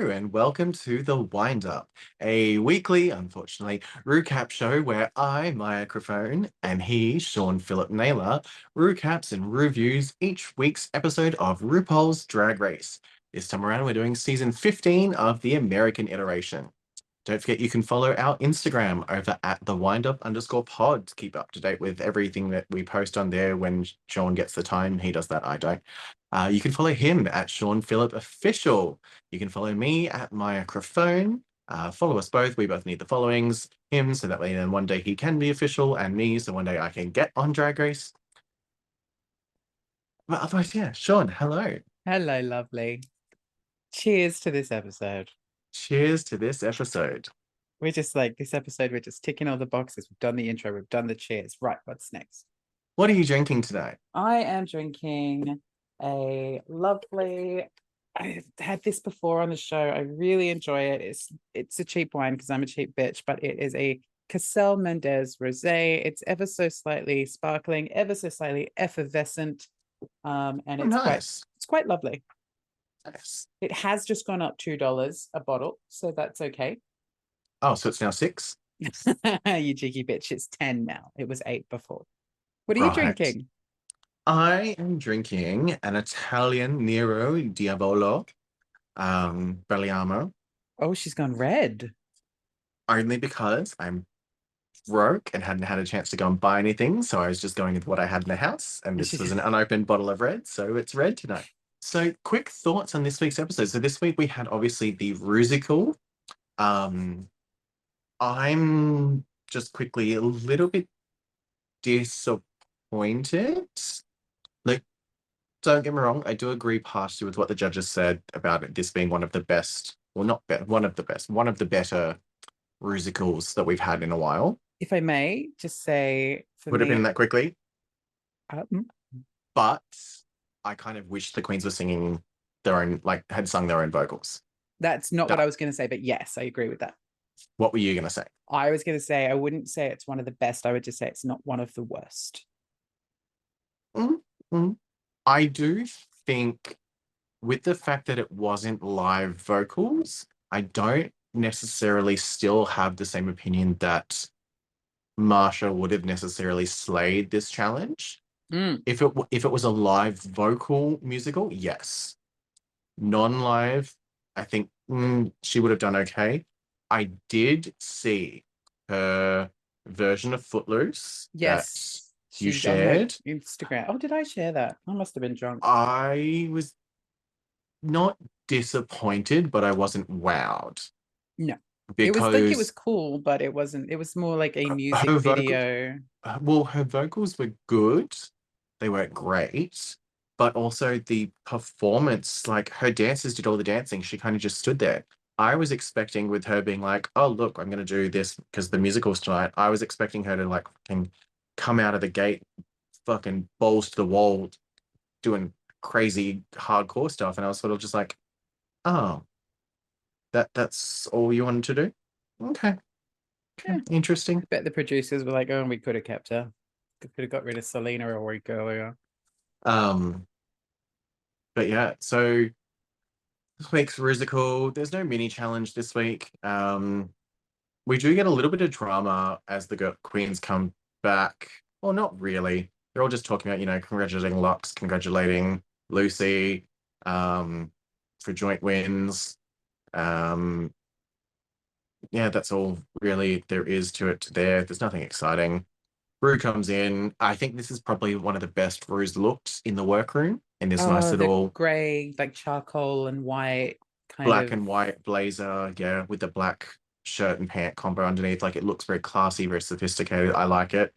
And welcome to the Wind Up, a weekly, unfortunately, recap show where I, Maya Crofone, and he, Sean Philip Naylor, recaps and reviews each week's episode of RuPaul's Drag Race. This time around, we're doing season 15 of the American iteration. Don't forget you can follow our Instagram over at the windup underscore pod to keep up to date with everything that we post on there when Sean gets the time. He does that, I don't. Uh, you can follow him at Sean Phillip Official. You can follow me at Microphone. Uh, follow us both. We both need the followings. Him, so that way then one day he can be official, and me, so one day I can get on Drag Race. But otherwise, yeah, Sean, hello. Hello, lovely. Cheers to this episode. Cheers to this episode. We're just like this episode, we're just ticking all the boxes. We've done the intro, we've done the cheers. Right, what's next? What are you drinking today? I am drinking a lovely I've had this before on the show. I really enjoy it. It's it's a cheap wine because I'm a cheap bitch, but it is a Cassel Mendez Rosé. It's ever so slightly sparkling, ever so slightly effervescent, um, and Oh, it's quite it's quite lovely. Nice. It has just gone up two dollars a bottle, so that's okay. Oh, so it's now six? you cheeky bitch! It's ten now. It was eight before. What are you drinking? I am drinking an Italian Nero d'Avola, um, Belliamo, Oh, she's gone red. only because I'm broke and hadn't had a chance to go and buy anything. So I was just going with what I had in the house. And this was an unopened bottle of red. So it's red tonight. So quick thoughts on this week's episode. So this week we had obviously the Rusical. Um, I'm just quickly a little bit disappointed. Like, don't get me wrong, I do agree partially with what the judges said about it, this being one of the best, well, not be- one of the best, one of the better musicals that we've had in a while. If I may just say, Would have been that quickly, mm, but I kind of wish the queens were singing their own, like, had sung their own vocals. that's not what I was going to say, but yes, I agree with that. What were you going to say? I was going to say I wouldn't say it's one of the best. I would just say it's not one of the worst. Mm-hmm. Mm-hmm. I do think with the fact that it wasn't live vocals, I don't necessarily still have the same opinion that Marcia would have necessarily slayed this challenge. Mm, If it if it was a live vocal musical, yes. Non-live, I think mm, she would have done okay. I did see her version of Footloose. Yes. you she's on her shared? Instagram. Oh, did I share that? I must have been drunk. I was not disappointed, but I wasn't wowed. No. Because it was like it was cool, but it wasn't. It was more like a music vocal- video. well, her vocals were good. They weren't great, but also the performance, like her dancers did all the dancing. She kind of just stood there. I was expecting with her being like, "Oh, look, I'm going to do this because the musical's tonight." I was expecting her to like fucking come out of the gate, fucking balls to the wall, doing crazy hardcore stuff, and I was sort of just like, "Oh, that that's all you wanted to do? Okay, okay, Yeah. interesting." I bet the producers were like, "Oh, we could have kept her. Could have got rid of Salina a week earlier." Um, but yeah, so this week's Rusical, there's no mini challenge this week. Um, we do get a little bit of drama as the queens come back. Well, not really. They're all just talking about, you know, congratulating Luxx, congratulating Loosey, um, for joint wins. Um, yeah, that's all really there is to it there. There's nothing exciting. Rue comes in. I think this is probably one of the best Rue's looked in the workroom in this nice Oh, the little grey, like charcoal and white kind black of. and white blazer, yeah, with the black shirt and pant combo underneath. Like it looks very classy, very sophisticated. I like it.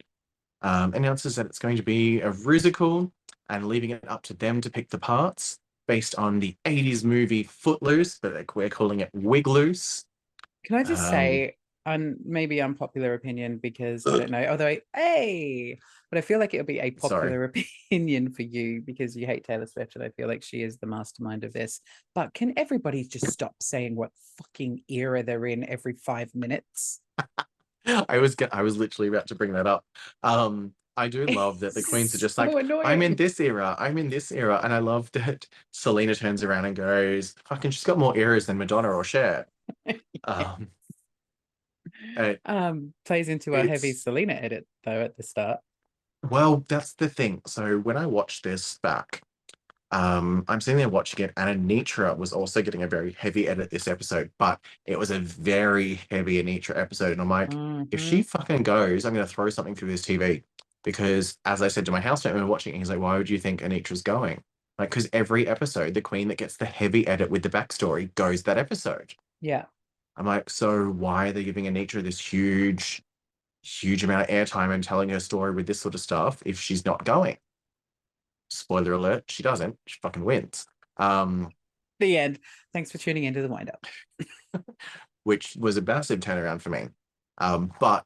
Um, announces that it's going to be a musical and leaving it up to them to pick the parts based on the 80s movie Footloose, but like, we're calling it Wig Loose. Can I just Um, say, and maybe unpopular opinion because I don't know, although I, hey, but I feel like it'll be a Sorry. popular opinion for you because you hate Taylor Swift, and I feel like she is the mastermind of this. But can everybody just stop saying what fucking era they're in every five minutes? I was I was literally about to bring that up. Um, I do love that the queens are just like, I'm in this era, I'm in this era. And I love that Salina turns around and goes, fucking, she's got more eras than Madonna or Cher. Um, Um, plays into a heavy Salina edit though at the start. well, that's the thing. So when I watched this back, um, I'm sitting there watching it, and Anetra was also getting a very heavy edit this episode, but it was a very heavy Anetra episode. And I'm like, if Mhm. she fucking goes, I'm going to throw something through this TV. Because as I said to my housemate when we were watching it, he's like, why would you think Anetra's going? Like, because every episode, the queen that gets the heavy edit with the backstory goes that episode. yeah, I'm like, so why are they giving Anetra this huge, huge amount of airtime and telling her story with this sort of stuff if she's not going? Spoiler alert, she doesn't. She fucking wins. Um, the end. Thanks for tuning into the wind up. which was a massive turnaround for me. Um, but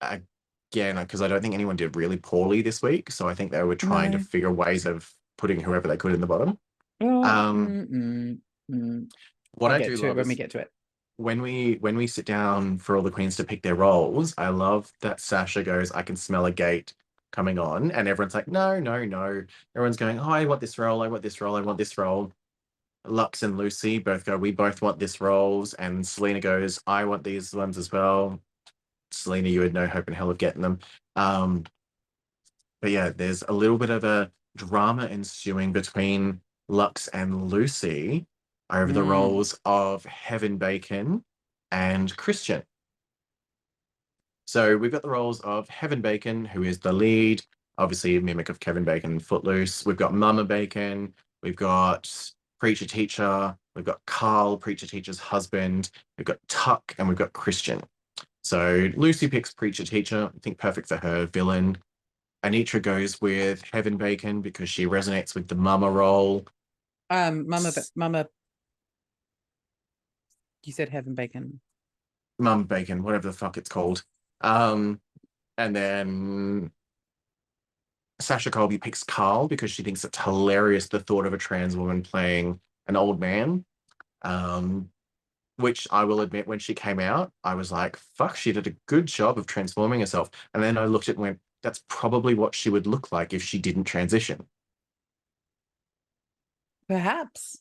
again, because I don't think anyone did really poorly this week, so I think they were trying No. to figure ways of putting whoever they could in the bottom. Oh, Um, mm, mm, mm. What I'll I do love when we get to it. When we when we sit down for all the queens to pick their roles. I love that Sasha goes, "I can smell a gate." Coming on, and everyone's like, no, no, no. Everyone's going, oh, I want this role, I want this role, I want this role. Luxx and Loosey both go, we both want this roles. And Salina goes, I want these ones as well. Salina, you had no hope in hell of getting them. Um, but yeah, there's a little bit of a drama ensuing between Luxx and Loosey over the Mm. roles of Heaven Bacon and Christian. So we've got the roles of Heaven Bacon, who is the lead, obviously a mimic of Kevin Bacon Footloose. We've got Mama Bacon. We've got Preacher Teacher. We've got Carl, Preacher Teacher's husband. We've got Tuck, and we've got Christian. So Loosey picks Preacher Teacher. I think perfect for her villain. Anetra goes with Heaven Bacon because she resonates with the Mama role. Um, Mama, Ba- Mama. You said heaven bacon. Mum Bacon, whatever the fuck it's called. Um, and then Sasha Colby picks Carl because she thinks it's hilarious the thought of a trans woman playing an old man. Um, which I will admit, when she came out, I was like, fuck, she did a good job of transforming herself. And then I looked at it and went, that's probably what she would look like if she didn't transition. Perhaps.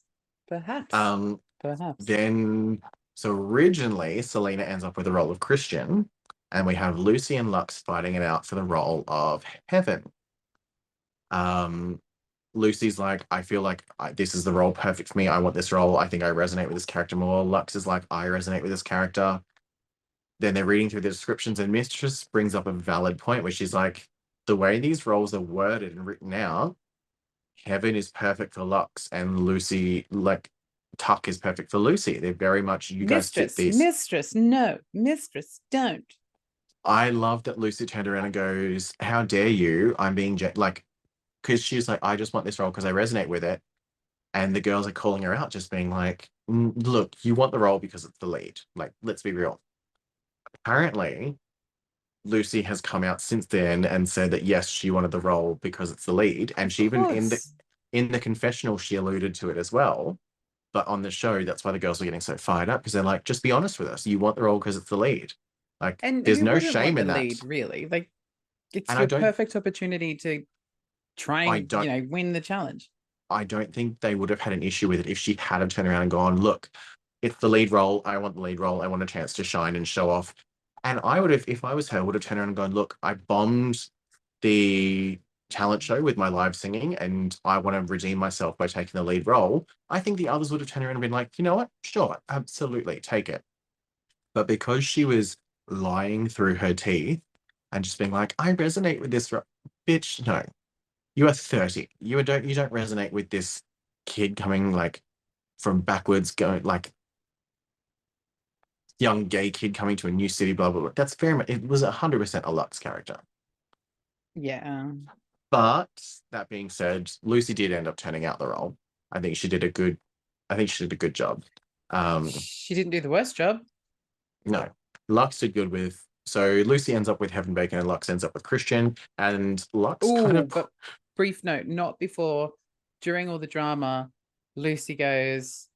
Perhaps. Um, Perhaps. then so originally Salina ends up with the role of Christian, and we have Loosey and Luxx fighting it out for the role of Heaven. Um, Loosey's like, I feel like I, this is the role perfect for me. I want this role. I think I resonate with this character more. Luxx is like, I resonate with this character. Then they're reading through the descriptions, and Mistress brings up a valid point where she's like, the way these roles are worded and written out, Heaven is perfect for Luxx, and Loosey, like Tuck, is perfect for Loosey. They're very much you guys fit mistress, these. mistress, no, mistress, don't. I love that Loosey turned around and goes, "How dare you? I'm being like," because she's like, "I just want this role because I resonate with it," and the girls are calling her out, just being like, "Mm, "Look, you want the role because it's the lead. Like, let's be real." Apparently, Loosey has come out since then and said that yes, she wanted the role because it's the lead, and she even in the in the confessional she alluded to it as well. But on the show, that's why the girls were getting so fired up because they're like, "Just be honest with us. You want the role because it's the lead." Like, And there's no shame in that. lead, really. Like, it's And your perfect opportunity to try and you know win the challenge. I don't think they would have had an issue with it if she had turned around and gone, look, it's the lead role. I want the lead role. I want a chance to shine and show off. And I would have, if I was her, would have turned around and gone, look, I bombed the talent show with my live singing and I want to redeem myself by taking the lead role. I think the others would have turned around and been like, you know what? Sure, absolutely, take it. But because she was lying through her teeth and just being like, I resonate with this, ro-" bitch, no, you are 30 you don't you don't resonate with this kid coming like from backwards going like young gay kid coming to a new city blah blah blah that's very much it was 100% a luxx character Yeah. But that being said loosey did end up turning out the role i think she did a good i think she did a good job um She didn't do the worst job. no luxx did good with so loosey ends up with heaven bacon and luxx ends up with christian and luxx kind Oh, of but brief note, not before, during all the drama, Loosey goes,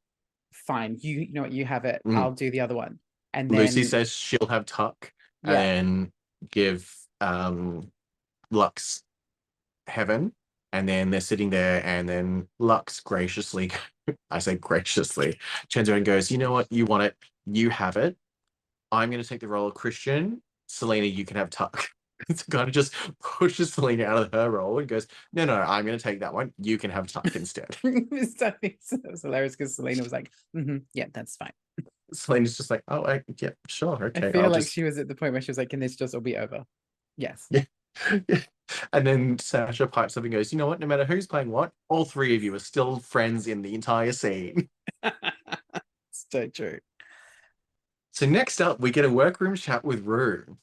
Fine, you, you know what, you have it. Mm. I'll do the other one. And then loosey says she'll have tuck yeah, and give um Luxx heaven, and then they're sitting there, and then Luxx graciously, I say graciously, turns around and goes, "You know what? You want it. You have it. I'm going to take the role of Christian. Salina, you can have Tuck." It's kind of just pushes Salina out of her role and goes, "No, no, I'm going to take that one. You can have Tuck instead." It was hilarious because Salina was like, "Mhm, "Yeah, that's fine." Salina's just like, "Oh, I, yeah, sure, okay." I feel I'll like just- she was at the point where she was like, "Can this just all be over?" Yes. Yeah. and then Sasha pipes up and goes, "You know what? No matter who's playing what, all three of you are still friends in the entire scene." so true. So next up, we get a workroom chat with Rue.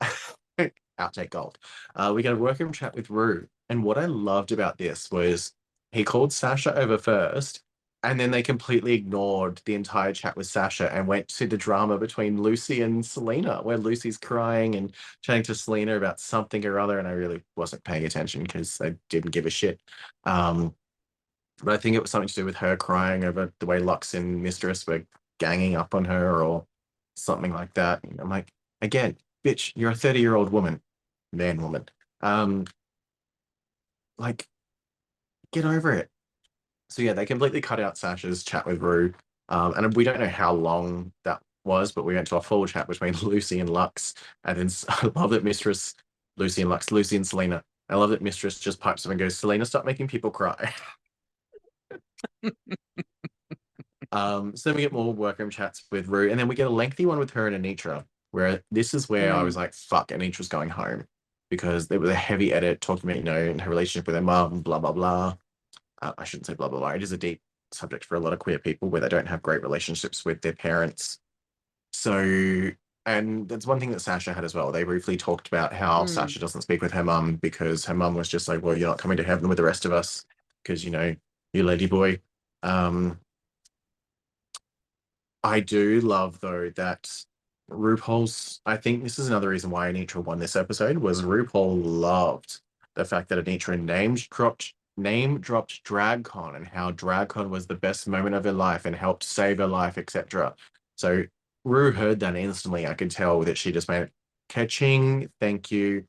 Outtake gold. Uh, we get a workroom chat with Rue, and what I loved about this was he called Sasha over first, and then they completely ignored the entire chat with Sasha and went to the drama between Loosey and Salina, where Loosey's crying and chatting to Salina about something or other, and I really wasn't paying attention because I didn't give a shit. Um, but I think it was something to do with her crying over the way Luxx and Mistress were ganging up on her or something like that. And I'm like, again, bitch, you're a 30 year old woman, man, woman. Um, like, get over it. So yeah, they completely cut out Sasha's chat with Rue. Um, and we don't know how long that was, but we went to a full chat between Loosey and Luxx. And then I love that Mistress, Loosey and Luxx, Loosey and Salina. I love that Mistress just pipes up and goes, Salina, stop making people cry. um, so then we get more workroom chats with Rue, and then we get a lengthy one with her and Anetra, where this is where I was like, fuck, Anetra's going home. Because there was a heavy edit talking about, you know, her relationship with her mom, blah, blah, blah. Uh, I shouldn't say blah, blah, blah. It is a deep subject for a lot of queer people where they don't have great relationships with their parents. So, and that's one thing that Sasha had as well. They briefly talked about how Mm. Sasha doesn't speak with her mum because her mum was just like, well, you're not coming to heaven with the rest of us because, you know, you lady boy. Um, I do love though that RuPaul's. I think this is another reason why Anetra won this episode was RuPaul loved the fact that Anetra named dropped name dropped DragCon and how DragCon was the best moment of her life and helped save her life, etc. So Ru heard that instantly. I could tell that she just went catching. Thank you.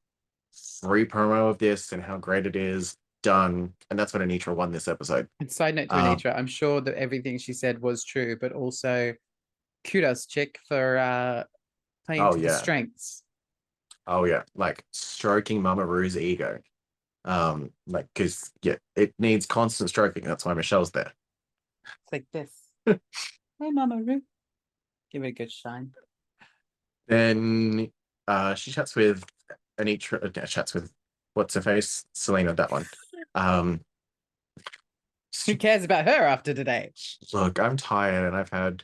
Free promo of this and how great it is. Done. And that's what Anetra won this episode. And side note to Um, Anetra, I'm sure that everything she said was true, but also kudos, chick, for uh playing Oh, to the strengths. Oh yeah, like stroking Mama Rue's ego. Um, like because yeah, it needs constant stroking. That's why Michelle's there. It's like this. hey, Mama Ru. Give it a good shine. Then uh, she chats with Anetra. Uh, chats with what's her face, Salina. That one. Um, Who cares about her after today? look, I'm tired, and I've had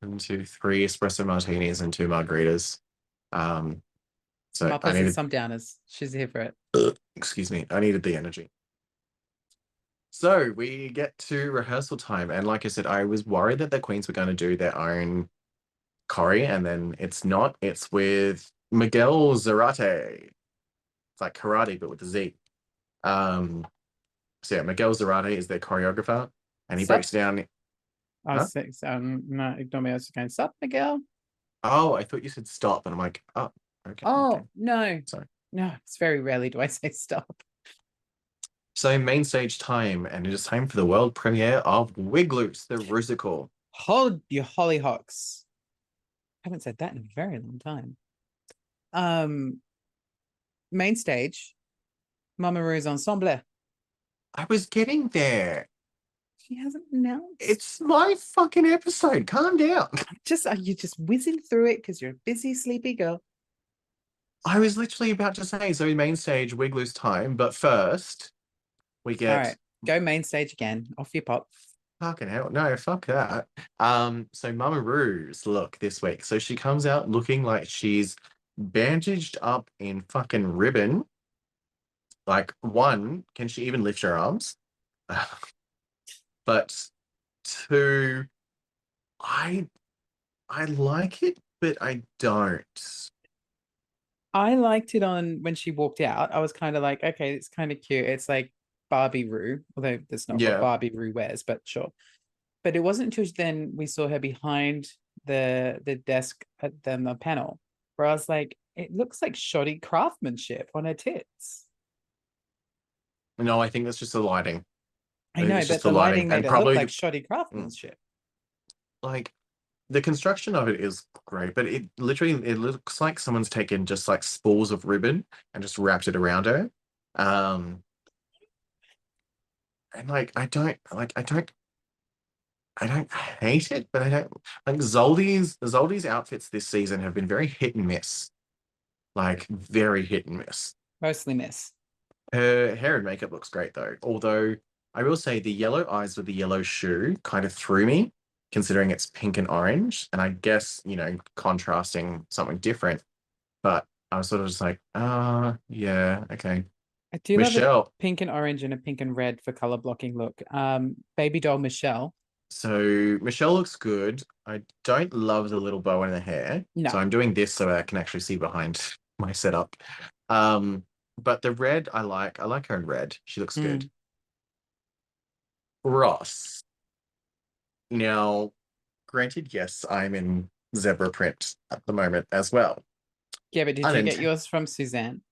one, two, three espresso martinis and two margaritas. Um, so Some I needed some downers. She's here for it. excuse me, I needed the energy. So we get to rehearsal time, and like I said, I was worried that the Queens were going to do their own choreo, and then it's not. It's with Miguel Zarate. It's like karate, but with a Z. Um, so yeah, Miguel Zarate is their choreographer, and he Sup? breaks down. I was so um, no, ignore me. I was going, Sup, Miguel? Oh, I thought you said stop, and I'm like, oh, okay. Oh, okay. no. Sorry. No, it's very rarely do I say stop. So main stage time, and it is time for the world premiere of Wigloose, the musical. Hold your hollyhocks. I haven't said that in a very long time. Um, main stage, Mama Rue's ensemble. I was getting there. She hasn't announced. It's my fucking episode. Calm down. just are you just whizzing through it because you're a busy, sleepy girl. I was literally about to say so main stage Wigloose time, but first we get All right, go main stage again. Off your pop. fucking hell. No, fuck that. Um, so Mama Rue's look this week. So she comes out looking like she's bandaged up in fucking ribbon. Like one, can she even lift her arms? but two, I I like it, but I don't. I liked it on when she walked out. I was kind of like, okay, it's kind of cute. It's like Barbie Rue, although that's not Yeah. what Barbie Rue wears, but sure. But it wasn't until then we saw her behind the the desk at the, the panel where I was like, it looks like shoddy craftsmanship on her tits. No, I think that's just the lighting. I I know, it's but just the lighting lighting and it probably look like shoddy mm. craftsmanship. Like the construction of it is great, but it literally it looks like someone's taken just like spools of ribbon and just wrapped it around her. Um and like I don't like I don't I don't hate it, but I don't like Zaldy's Zaldy's outfits this season have been very hit and miss. Like very hit and miss. Mostly miss. Her hair and makeup looks great though. Although I will say the yellow eyes with the yellow shoe kind of threw me, considering it's pink and orange. And I guess, you know, contrasting something different. But I was sort of just like, ah, yeah, okay. I do love a pink and orange and a pink and red for color blocking look. Um, baby doll Michelle. So Michelle looks good. I don't love the little bow in the hair. No. So I'm doing this so I can actually see behind my setup. Um, but the red I like. I like her in red. She looks Mm. good. Ross. Now, granted, yes, I'm in zebra print at the moment as well. Yeah, but did you get yours from Suzanne?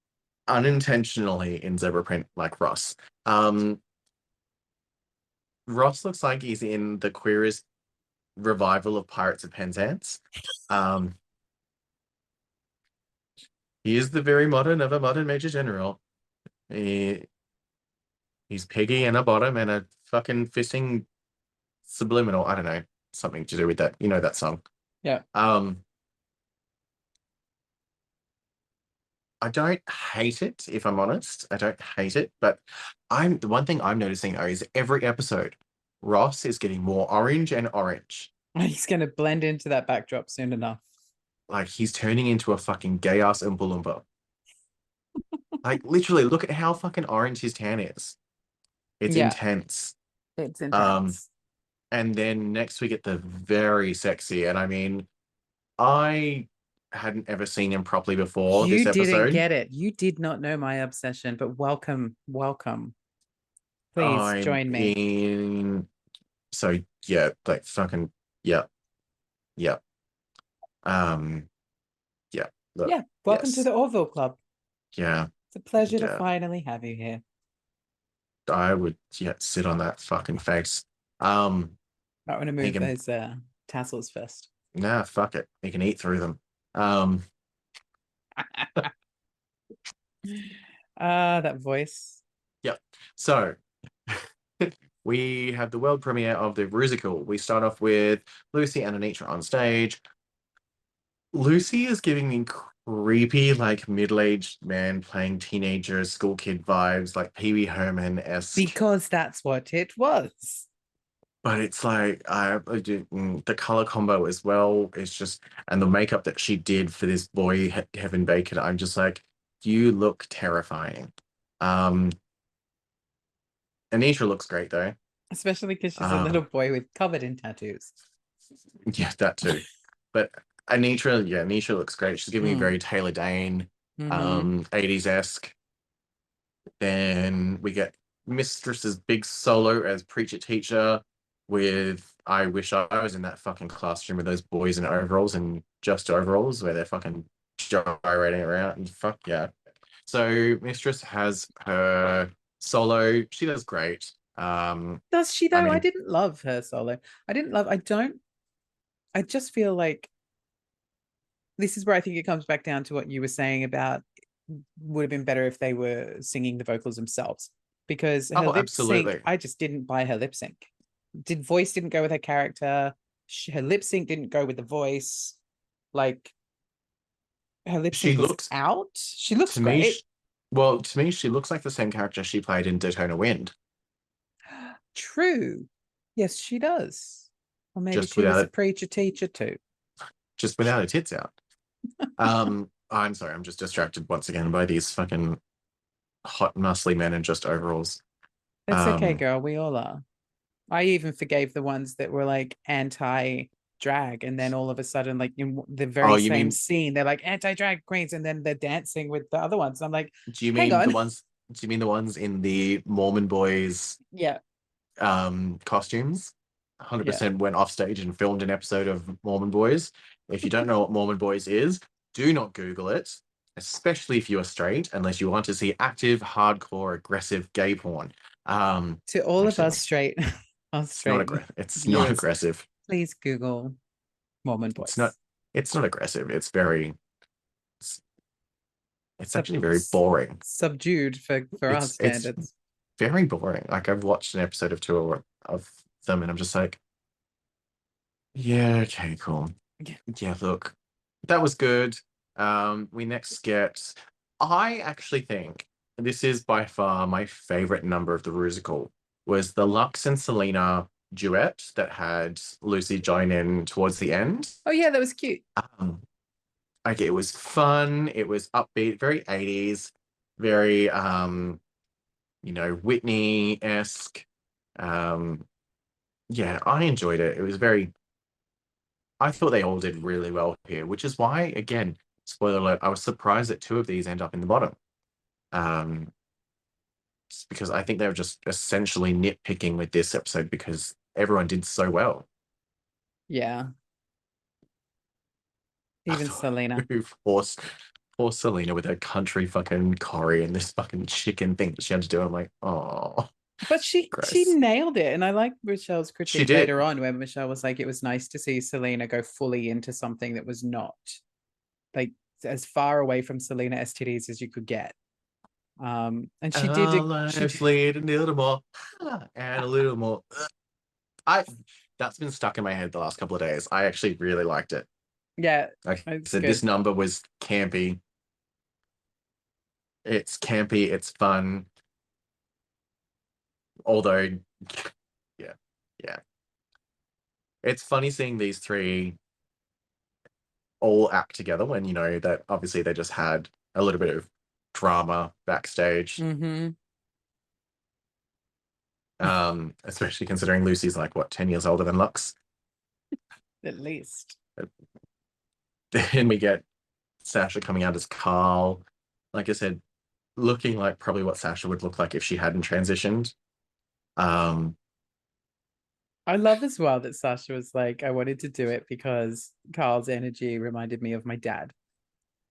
Unintentionally in zebra print like Ross. Um Ross looks like he's in the queerest revival of Pirates of Penzance. Um he is the very modern of a modern major general. He, he's Peggy and a bottom and a fucking fisting subliminal. I don't know, something to do with that. You know that song. Yeah. Um I don't hate it, if I'm honest. I don't hate it, but I'm the one thing I'm noticing though is every episode, Ross is getting more orange and orange. He's gonna blend into that backdrop soon enough. Like he's turning into a fucking gay ass Oompa Loompa. like literally, look at how fucking orange his tan is. It's Yeah. intense. It's Um, intense. And then next we get the very sexy, and I mean, I hadn't ever seen him properly before you this didn't episode. get it. You did not know my obsession, but welcome, welcome. Please join me. so yeah, like fucking yeah, yeah, um, yeah, look, Yeah, welcome to the Orville Club. yeah. It's a pleasure to finally have you here. I would yeah sit on that fucking face. Um, I want to move Thinking- those uh, tassels first. nah, fuck it. You can eat through them. Um, Ah, that voice. Yep. So we have the world premiere of the Rusical. We start off with Loosey and Anetra on stage. Loosey is giving me creepy, like middle-aged man playing teenager school kid vibes, like Pee Wee Herman esque. Because that's what it was. But it's like I, mm, the color combo as well. It's just and the makeup that she did for this boy Kevin Bacon. I'm just like, you look terrifying. Um, Anisha looks great though. Especially because she's a Um, little boy with covered in tattoos. Yeah, that too. but Anetra, yeah, Anisha looks great. She's giving me Mm. very Taylor Dayne, Mhm. um, 80s esque. Then we get Mistress's big solo as preacher teacher with I wish I was in that fucking classroom with those boys in overalls and just overalls where they're fucking gyrating around and fuck yeah. So Mistress has her solo. She does great. Um Does she though? I, mean- didn't love her solo. I didn't love. I don't. I just feel like this is where I think it comes back down to what you were saying about would have been better if they were singing the vocals themselves because Oh, absolutely. sync. I just didn't buy her lip sync. Did voice didn't go with her character. sh- Her lip sync didn't go with the voice. Like her lip She sync looks- out. She looks to me great. well, to me, she looks like the same character she played in Daytona Wind. True. Yes, she does. Or maybe Just she was a preacher teacher too. just without her tits out. Um, I'm sorry, I'm just distracted once again by these fucking hot, muscly men in just overalls. That's okay, Um, girl. We all are. I even forgave the ones that were like anti drag, and then all of a sudden, like in the very Oh, you same mean- scene, they're like anti drag queens, and then they're dancing with the other ones. I'm like, Do you mean on. the ones? Do you mean the ones in the Mormon Boys yeah, um costumes? 100% went off stage and filmed an episode of Mormon Boys. If you don't know what Mormon Boys is, do not Google it. especially if you're straight, unless you want to see active, hardcore, aggressive gay porn. Um, To all of us straight, it's not aggressive. It's not Yes. aggressive. please Google Mormon boys. It's not. It's not aggressive. It's very. It's, it's actually very Subs- boring. subdued for for our It's- it's- standards. Very boring. Like I've watched an episode of two or- of them, and I'm just like, yeah, okay, cool. Yeah. Yeah, look, that was good. Um, we next get. I actually think this is by far my favorite number of the musical. Was the Luxx and Salina duet that had Loosey join in towards the end? Oh yeah, that was cute. um like it was fun it was upbeat very 80s very um you know whitney-esque um yeah i enjoyed it it was very i thought they all did really well here which is why again spoiler alert i was surprised that two of these end up in the bottom um because i think they were just essentially nitpicking with this episode because everyone did so well Yeah. Even Salina. poor, S- poor Salina with her country fucking curry and this fucking chicken thing that she had to do. I'm like, oh, But she she nailed it. And I like Michelle's critique later on when Michelle was like, it was nice to see Salina go fully into something that was not like as far away from Salina EsTitties as you could get. Um and she did it. she did- a little more and a little more. I that's been stuck in my head the last couple of days. I actually really liked it. yeah, Like I It's said, this number was campy. It's campy, it's fun. Although, yeah, yeah. It's funny seeing these three all act together when you know that obviously they just had a little bit of drama backstage. mhm. Um, especially considering Loosey's like what, 10 years older than Luxx. at least. then we get Sasha coming out as Carl. Like I said, looking like probably what Sasha would look like if she hadn't transitioned. Um, I love as well that Sasha was like, I wanted to do it because Carl's energy reminded me of my dad.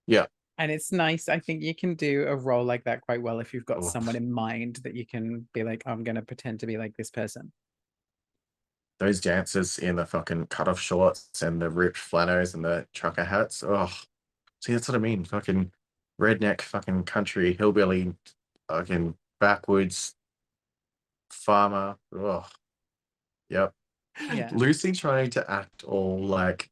Yeah. And it's nice. I think you can do a role like that quite well if you've got Oh. someone in mind that you can be like, I'm going to pretend to be like this person. those dancers in the fucking cutoff shorts and the ripped flannels and the trucker hats. Oh, see, that's what I mean. Fucking redneck, fucking country, hillbilly, fucking backwoods farmer. Oh, yep. Yeah. Loosey trying to act all like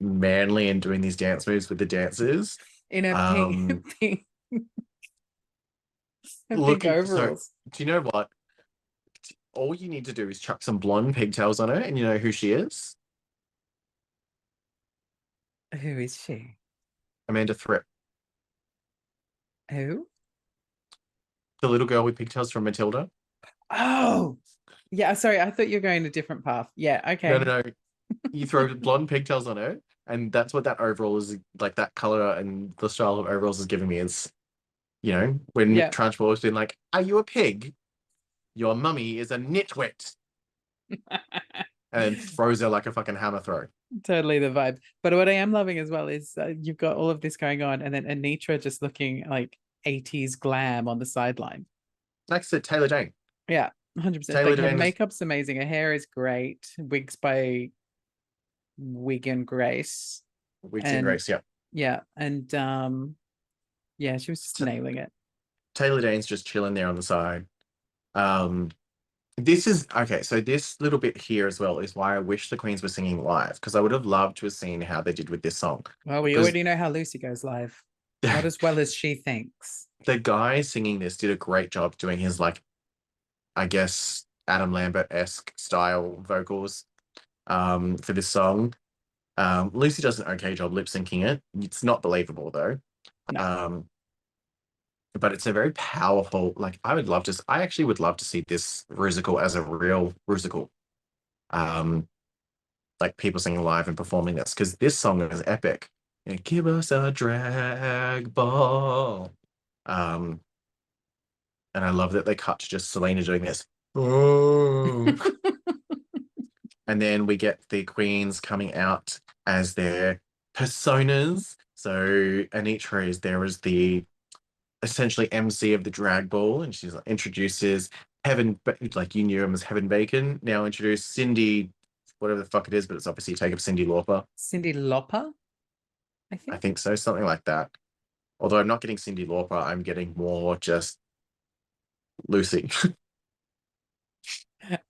manly and doing these dance moves with the dancers. In a Um, pink, pink, a pink looking- so- overalls. Do you know what? All you need to do is chuck some blonde pigtails on her, and you know who she is. Who is she? Amanda Thripp, Who? the little girl with pigtails from Matilda. Oh, yeah. Sorry, I thought you were going a different path. Yeah. Okay. No, no, no. You throw blonde pigtails on her, and that's what that overall is like. That color and the style of overalls is giving me is, you know, when Yeah. Trunchbull was being like, "Are you a pig? Your mummy is a nitwit," and throws her like a fucking hammer throw. totally the vibe. But what I am loving as well is uh, you've got all of this going on, and then Anetra just looking like 80s glam on the sideline. Next to Taylor Dayne yeah 100%. Taylor Like her makeup's amazing. Her hair is great. Wigs by Wig and Grace. We've And- Grace, yeah. Yeah. And um, yeah, she was just So- nailing it. Taylor Dayne's just chilling there on the side. Um, this is okay. So this little bit here as well is why I wish the Queens were singing live because I would have loved to have seen how they did with this song. Well, we 'Cause- already know how Loosey goes live. Not as well as she thinks. the guy singing this did a great job doing his like, I guess Adam Lambert esque style vocals, um, for this song. Um, Loosey does an okay job lip syncing it. It's not believable though. No. Um, but it's a very powerful. Like I would love to. I actually would love to see this musical as a real musical. Um, like people singing live and performing this because this song is epic. Give us a drag ball. Um, and I love that they cut to just Salina doing this. Oh. and then we get the queens coming out as their personas So Anetra is there as the essentially MC of the drag ball, and she like, introduces Heaven, like you knew him as Heaven Bacon. Now introduce Cindy, whatever the fuck it is, but it's obviously take up Cyndi Lauper. Cyndi Lauper, I think. I think. think so, something like that. Although I'm not getting Cyndi Lauper, I'm getting more just Loosey.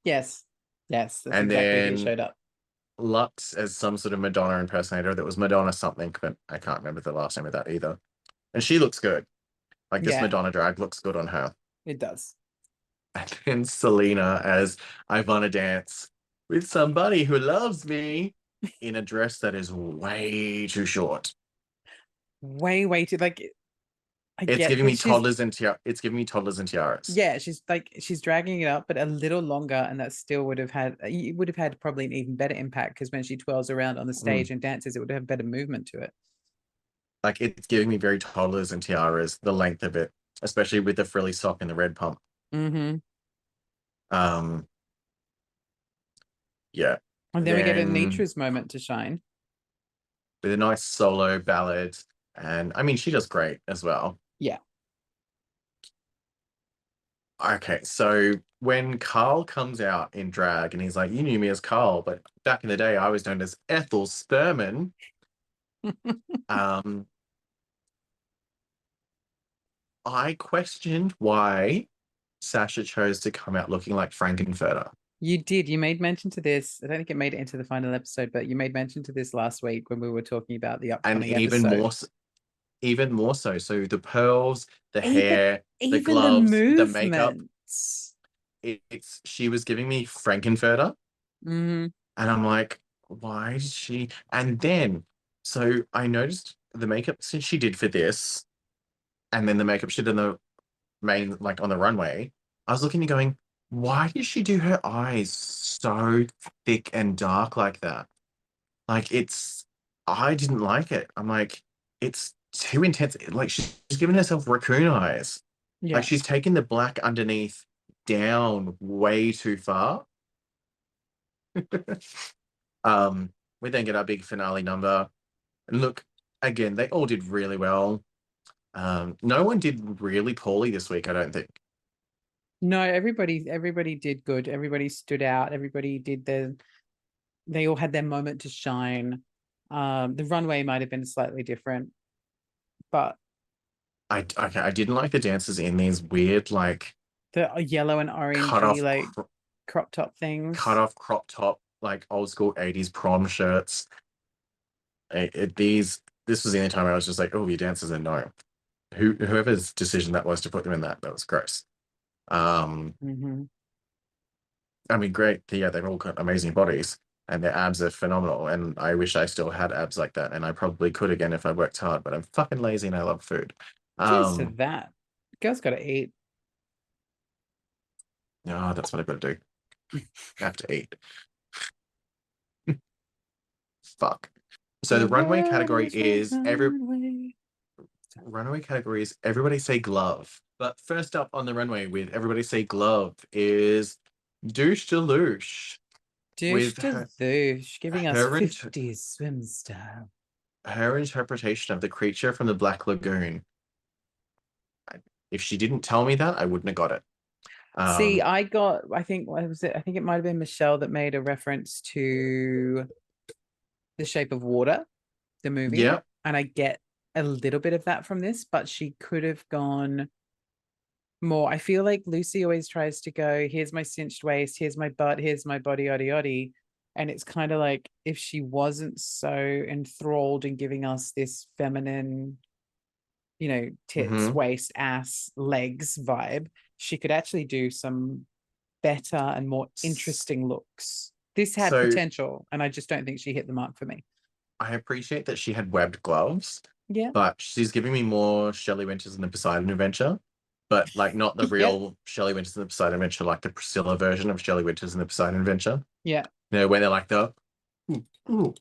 Yes, yes, that's And exactly then- showed up. Luxx as some sort of Madonna impersonator that was Madonna something, but I can't remember the last name of that either. And she looks good. Like this Yeah. Madonna drag looks good on her. It does. And then Salina as Ivana Dance with somebody who loves me in a dress that is way too short. Way, way too like. I It's get giving that me she's- toddlers and tiara. It's giving me toddlers and tiaras. Yeah, she's like she's dragging it up, but a little longer, and that still would have had it would have had probably an even better impact because when she twirls around on the stage and dances, it would have better movement to it. Like it's giving me very toddlers and tiaras, the length of it, especially with the frilly sock and the red pump. Mm-hmm. Um yeah. And then we get a Then- Nitra's moment to shine. with a nice solo ballad. And I mean, she does great as well. Yeah. Okay, so when Carl comes out in drag and he's like, You knew me as Carl, but back in the day I was known as Ethel Sperman. um I questioned why Sasha chose to come out looking like Frank-N-Furter. You did. You made mention to this. I don't think it made it into the final episode, but you made mention to this last week when we were talking about the upcoming And even episode. more even more so. So the pearls, the Even- hair, even gloves, the the makeup. it, it's she was giving me Frank-N-Furter, hmm and I'm like, why did she? And then, so I noticed the makeup since she did for this, and then the makeup she did in the main, like on the runway. I was looking and going, why did she do her eyes so thick and dark like that? Like it's, I didn't like it. I'm like, it's too intense. Like she's giving herself raccoon eyes. Yeah. Like she's taken the black underneath down way too far. um, we then get our big finale number. And look, again, they all did really well. Um, no one did really poorly this week, I don't think. No, everybody everybody did good. Everybody stood out. Everybody did their they all had their moment to shine. Um the runway might have been slightly different, but I okay, I didn't like the dancers in these weird, like the uh, yellow and orange cut off, like cro- crop top things. cut off crop top, like old school 80s prom shirts. It, it- these this was the only time I was just like, oh, your dancers are no. Who whoever's decision that was to put them in that, that was gross. Um, Mhm. I mean, great. Yeah, they've all got amazing bodies and their abs are phenomenal. And I wish I still had abs like that. And I probably could again if I worked hard, but I'm fucking lazy and I love food. Cheers to Um, that. Girls gotta eat. no, that's what I've got to do. I have to eat. Fuck. So the runway category is every runway. runway category is everybody say glove. But first up on the runway with everybody say glove is douche deluche. Douche with to her- douche, giving us her int- 50s swim style. her interpretation of the creature from the Black Lagoon. I- If she didn't tell me that, I wouldn't have got it. See, Um, I got, I think, what was it? I think it might have been Michelle that made a reference to The Shape of Water, the movie. yeah, And I get a little bit of that from this, but she could have gone more. I feel like Loosey always tries to go, here's my cinched waist, here's my butt, here's my body, yaddy, yaddy. And it's kind of like if she wasn't so enthralled in giving us this feminine, you know, tits, Mhm. waist, ass, legs vibe, she could actually do some better and more interesting looks. This had So- potential, and I just don't think she hit the mark for me. I appreciate that she had webbed gloves, Yeah. but she's giving me more Shelley Winters and the Poseidon Adventure, but like not the Yep. real Shelley Winters and the Poseidon Adventure, like the Priscilla version of Shelley Winters and the Poseidon Adventure. Yeah. You know, where they're like the, "Ooh, ooh."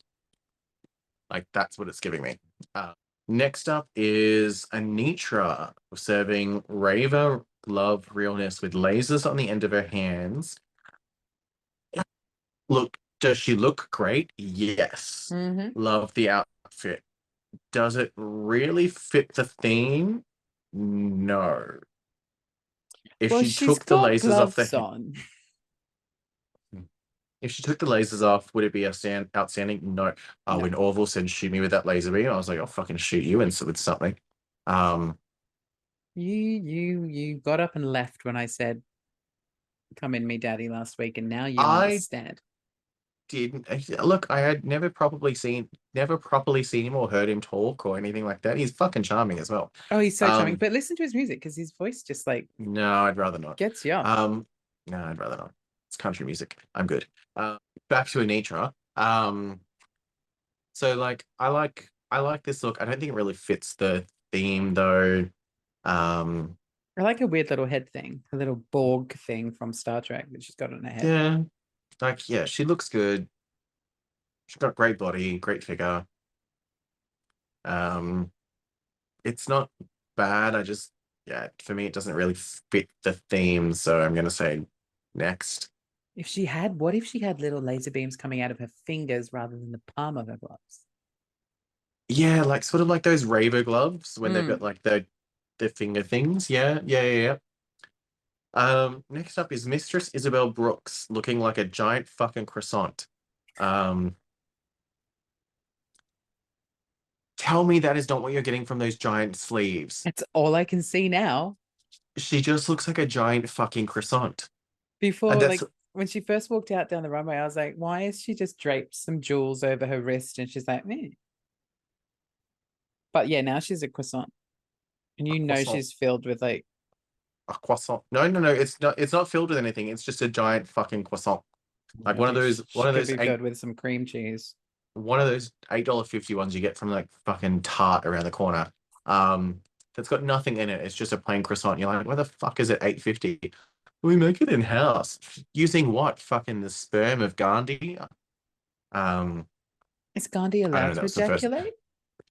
like that's what it's giving me. Uh, next up is Anetra serving Raver love Realness with lasers on the end of her hands. Look, does she look great? Yes. Mm-hmm. Love the outfit. Does it really fit the theme? No. If well, she took the lasers off the on. if she took the lasers off, would it be outstand- outstanding? No. Uh, No. When Orville said shoot me with that laser beam, I was like, I'll fucking shoot you and with something. Um, You you you got up and left when I said come in me daddy last week and now you I- understand. Didn't look, I had never properly seen never properly seen him or heard him talk or anything like that. He's fucking charming as well. Oh, he's so charming. Um, But listen to his music because his voice just like No, I'd rather not. gets you. Um, no, I'd rather not. It's country music. I'm good. Uh, back to Anetra. Um, so like, I like, I like this look. I don't think it really fits the theme though. Um, I like a weird little head thing, a little Borg thing from Star Trek that she's got on her head. yeah, like yeah, she looks good. She's got great body, great figure. Um, it's not bad. I just, yeah, for me, it doesn't really fit the theme. So I'm gonna say next. If she had, what if she had little laser beams coming out of her fingers rather than the palm of her gloves? Yeah, like sort of like those Raver gloves when they've Mm. got like the the finger things. Yeah, yeah, yeah, yeah. Um, next up is Mistress Isabelle Brooks looking like a giant fucking croissant. Um, tell me that is not what you're getting from those giant sleeves. That's all I can see now. She just looks like a giant fucking croissant. Before, like when she first walked out down the runway, I was like, why is she just draped some jewels over her wrist? And she's like, me. But yeah, now she's a croissant. And you know croissant. she's filled with like a croissant. No, no, no. It's not. It's not filled with anything. It's just a giant fucking croissant. Like one of those- one of she those could be eight- filled with some cream cheese. one of those eight dollar fifty ones you get from like fucking Tart around the corner. Um, that's got nothing in it. It's just a plain croissant. You're like, where the fuck is it? Eight fifty. We make it in house using what? Fucking the sperm of Gandhi. Um, Is Gandhi know, allowed to was the first- ejaculate?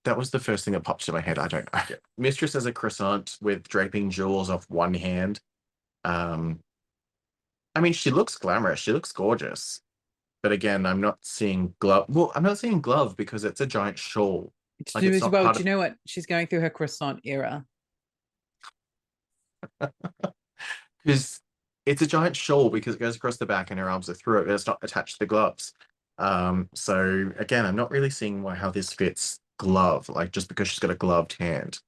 That was the first thing that popped to my head. I don't know. Mistress as a croissant with draping jewels off one hand. Um, I mean, she looks glamorous. She looks gorgeous. But again, I'm not seeing glove. Well, I'm not seeing glove because it's a giant shawl. To like do it's as well, do you know what? She's going through her croissant era. because it's a giant shawl because it goes across the back and her arms are through it, but it's not attached to the gloves. Um, so again, I'm not really seeing why how this fits glove, like just because she's got a gloved hand.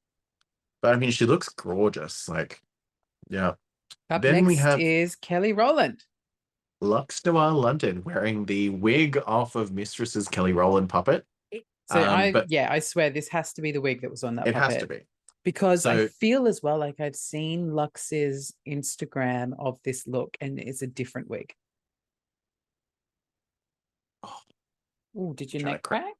But I mean, she looks gorgeous. Like, yeah, Up Then next we have- is Kelly Rowland. Luxx Noir London wearing the wig off of Mistress's Kelly Rowland puppet. So Um, I but- yeah, I swear this has to be the wig that was on that It has to puppet. be. Because I So- feel as well like I've seen Luxx's Instagram of this look and it's a different wig. Oh. Oh, did your Trying to neck crack- crack?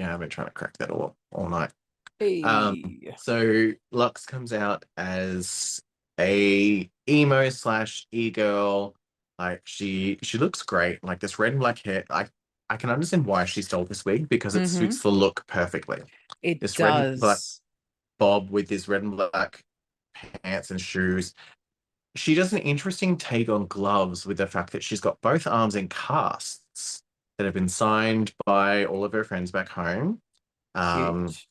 Yeah, I've been trying to crack that all all night. Hey. Um, So Luxx comes out as a emo slash e girl. Like she she looks great. Like this red and black hair. I I can understand why she stole this wig because it Mhm. suits the look perfectly. it this red and does. black- Bob with his red and black pants and shoes. She does an interesting take on gloves with the fact that she's got both arms in casts that have been signed by all of her friends back home. Um, Huge.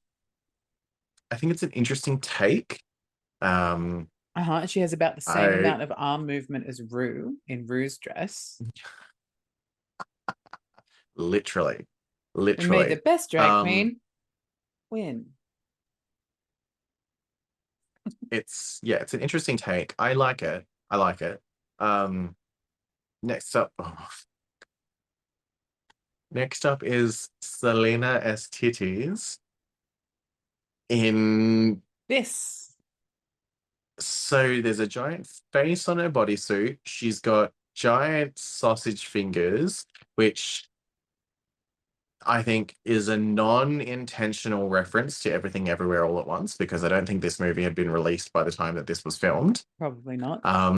I think it's an interesting take. Um, Uh-huh. She has about the same I- amount of arm movement as Rue in Rue's dress. literally, And may literally. the best drag Um, queen win. It's yeah, it's an interesting take. I like it. I like it. Um, next up, oh. Next up is Salina EsTitties in This. so there's a giant face on her bodysuit. She's got giant sausage fingers, which I think is a non-intentional reference to Everything Everywhere All at Once because I don't think this movie had been released by the time that this was filmed. Probably not. Um,